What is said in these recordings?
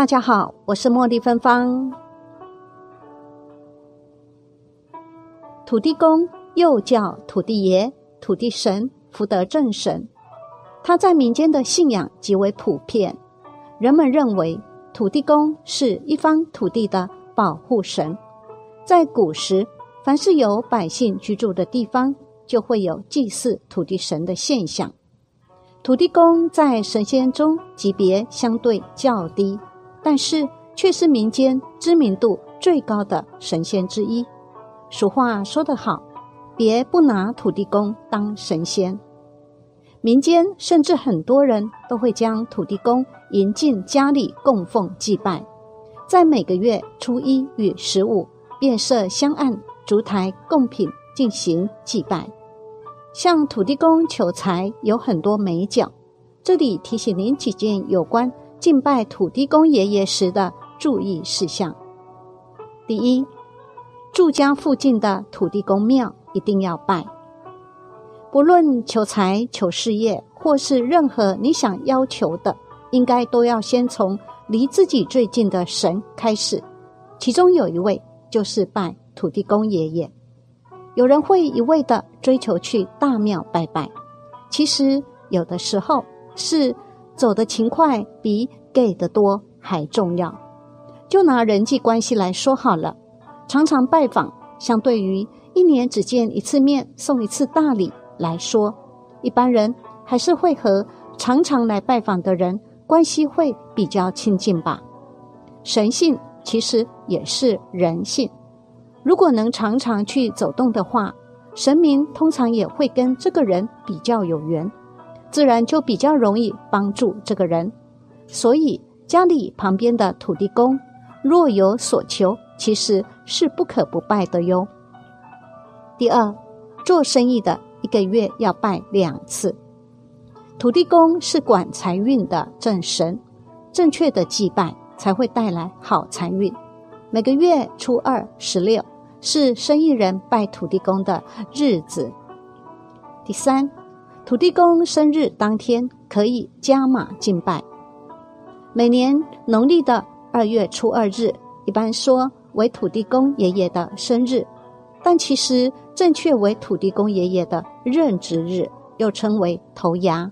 大家好，我是茉莉芬芳。土地公又叫土地爷、土地神、福德正神，他在民间的信仰极为普遍。人们认为土地公是一方土地的保护神。在古时，凡是有百姓居住的地方，就会有祭祀土地神的现象。土地公在神仙中级别相对较低，但是却是民间知名度最高的神仙之一。俗话说得好，别不拿土地公当神仙。民间甚至很多人都会将土地公迎进家里供奉祭拜，在每个月初一与十五，便设香案、烛台供品进行祭拜。向土地公求财有很多美角，这里提醒您几件有关敬拜土地公爷爷时的注意事项。第一。住家附近的土地公庙一定要拜，不论求财、求事业，或是任何你想要求的，应该都要先从离自己最近的神开始。其中有一位就是拜土地公爷爷。有人会一味的追求去大庙拜拜，其实有的时候是走的勤快比给的多还重要。就拿人际关系来说好了。常常拜访，相对于一年只见一次面送一次大礼来说，一般人还是会和常常来拜访的人关系会比较亲近吧。神性其实也是人性，如果能常常去走动的话，神明通常也会跟这个人比较有缘，自然就比较容易帮助这个人。所以家里旁边的土地公若有所求。其实是不可不拜的哟。第二，做生意的一个月要拜两次。土地公是管财运的正神，正确的祭拜才会带来好财运。每个月初二、十六是生意人拜土地公的日子。第三，土地公生日当天可以加码敬拜。每年农历的二月初二日，一般说。为土地公爷爷的生日，但其实正确为土地公爷爷的任职日，又称为头牙。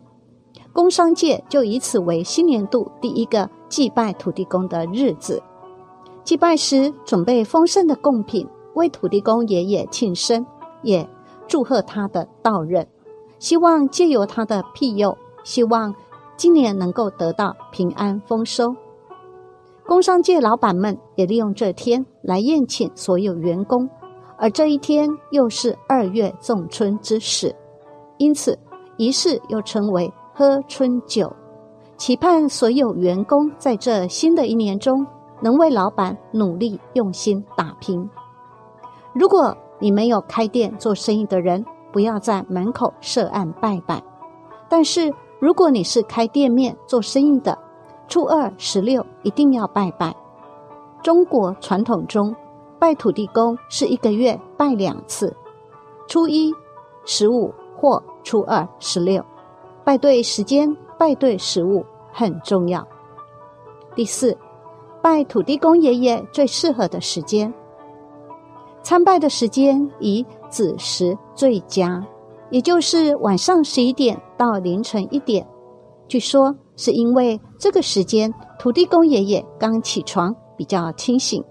工商界就以此为新年度第一个祭拜土地公的日子。祭拜时准备丰盛的贡品，为土地公爷爷庆生，也祝贺他的到任，希望借由他的庇佑，希望今年能够得到平安丰收。工商界老板们也利用这天来宴请所有员工，而这一天又是二月仲春之时，因此仪式又称为喝春酒，期盼所有员工在这新的一年中能为老板努力用心打拼。如果你没有开店做生意的人，不要在门口设案拜拜；但是如果你是开店面做生意的，初二、十六一定要拜拜。中国传统中，拜土地公是一个月拜两次，初一、十五或初二、十六。拜对时间，拜对食物很重要。第四，拜土地公爷爷最适合的时间，参拜的时间以子时最佳，也就是晚上十一点到凌晨一点。据说。是因为这个时间，土地公爷爷刚起床，比较清醒。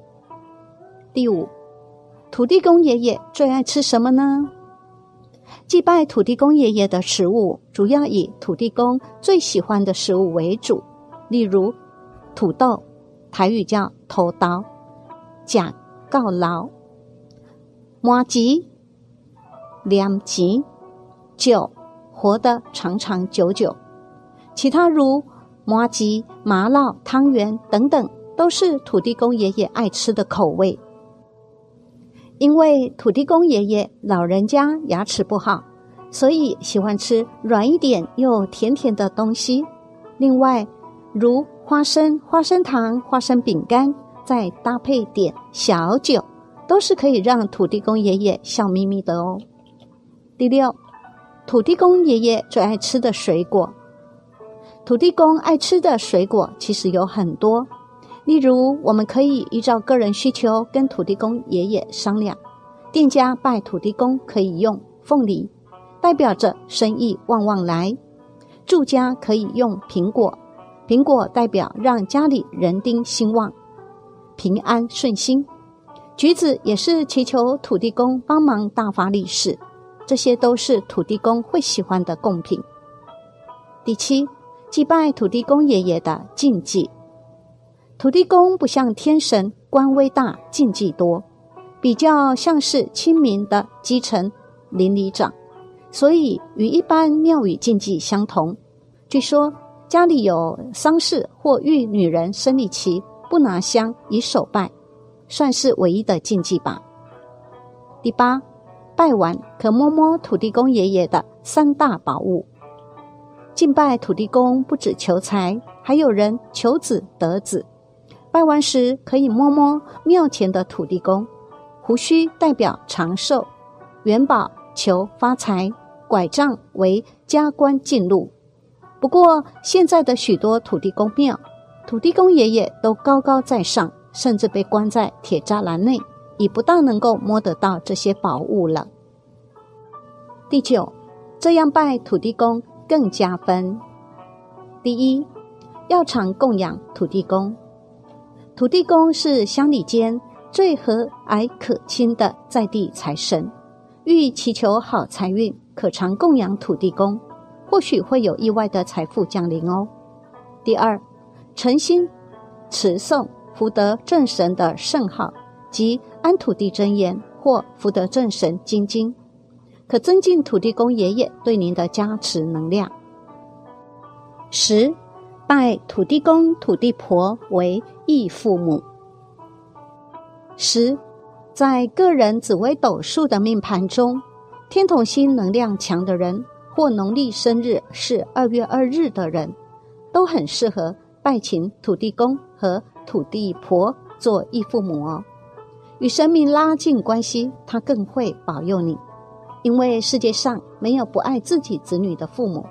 第五，土地公爷爷最爱吃什么呢？祭拜土地公爷爷的食物，主要以土地公最喜欢的食物为主，例如土豆，台语叫头刀、假告劳、麻吉、两吉、酒，活得长长久久。其他如麻吉、麻辣、汤圆等等，都是土地公爷爷爱吃的口味。因为土地公爷爷老人家牙齿不好，所以喜欢吃软一点又甜甜的东西。另外，如花生、花生糖、花生饼干，再搭配点小酒，都是可以让土地公爷爷笑眯眯的哦。第六，土地公爷爷最爱吃的水果。土地公爱吃的水果其实有很多，例如，我们可以依照个人需求跟土地公爷爷商量。店家拜土地公可以用凤梨，代表着生意旺旺来；住家可以用苹果，苹果代表让家里人丁兴旺、平安顺心。橘子也是祈求土地公帮忙大发利市，这些都是土地公会喜欢的贡品。第七，祭拜土地公爷爷的禁忌。土地公不像天神，官威大，禁忌多。比较像是亲民的基层邻里长，所以与一般庙宇禁忌相同。据说家里有丧事或遇女人生理期，不拿香以手拜，算是唯一的禁忌吧。第八，拜完可摸摸土地公爷爷的三大宝物。敬拜土地公不止求财，还有人求子得子。拜完时可以摸摸庙前的土地公。胡须代表长寿，元宝求发财，拐杖为加官进禄。不过，现在的许多土地公庙，土地公爷爷都高高在上，甚至被关在铁栅栏内，已不大能够摸得到这些宝物了。第九，这样拜土地公更加分。第一，要常供养土地公，土地公是乡里间。最和蔼可亲的在地财神，欲祈求好财运，可常供养土地公，或许会有意外的财富降临哦。第二，诚心持诵福德正神的圣号及安土地真言或福德正神经经，可增进土地公爷爷对您的加持能量。十，拜土地公、土地婆为义父母。十，在个人紫微斗数的命盘中，天同星能量强的人，或农历生日是二月二日的人，都很适合拜请土地公和土地婆做义父母哦。与神明拉近关系，他更会保佑你。因为世界上没有不爱自己子女的父母，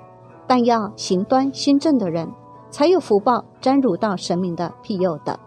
但要行端心正的人，才有福报沾入到神明的庇佑的。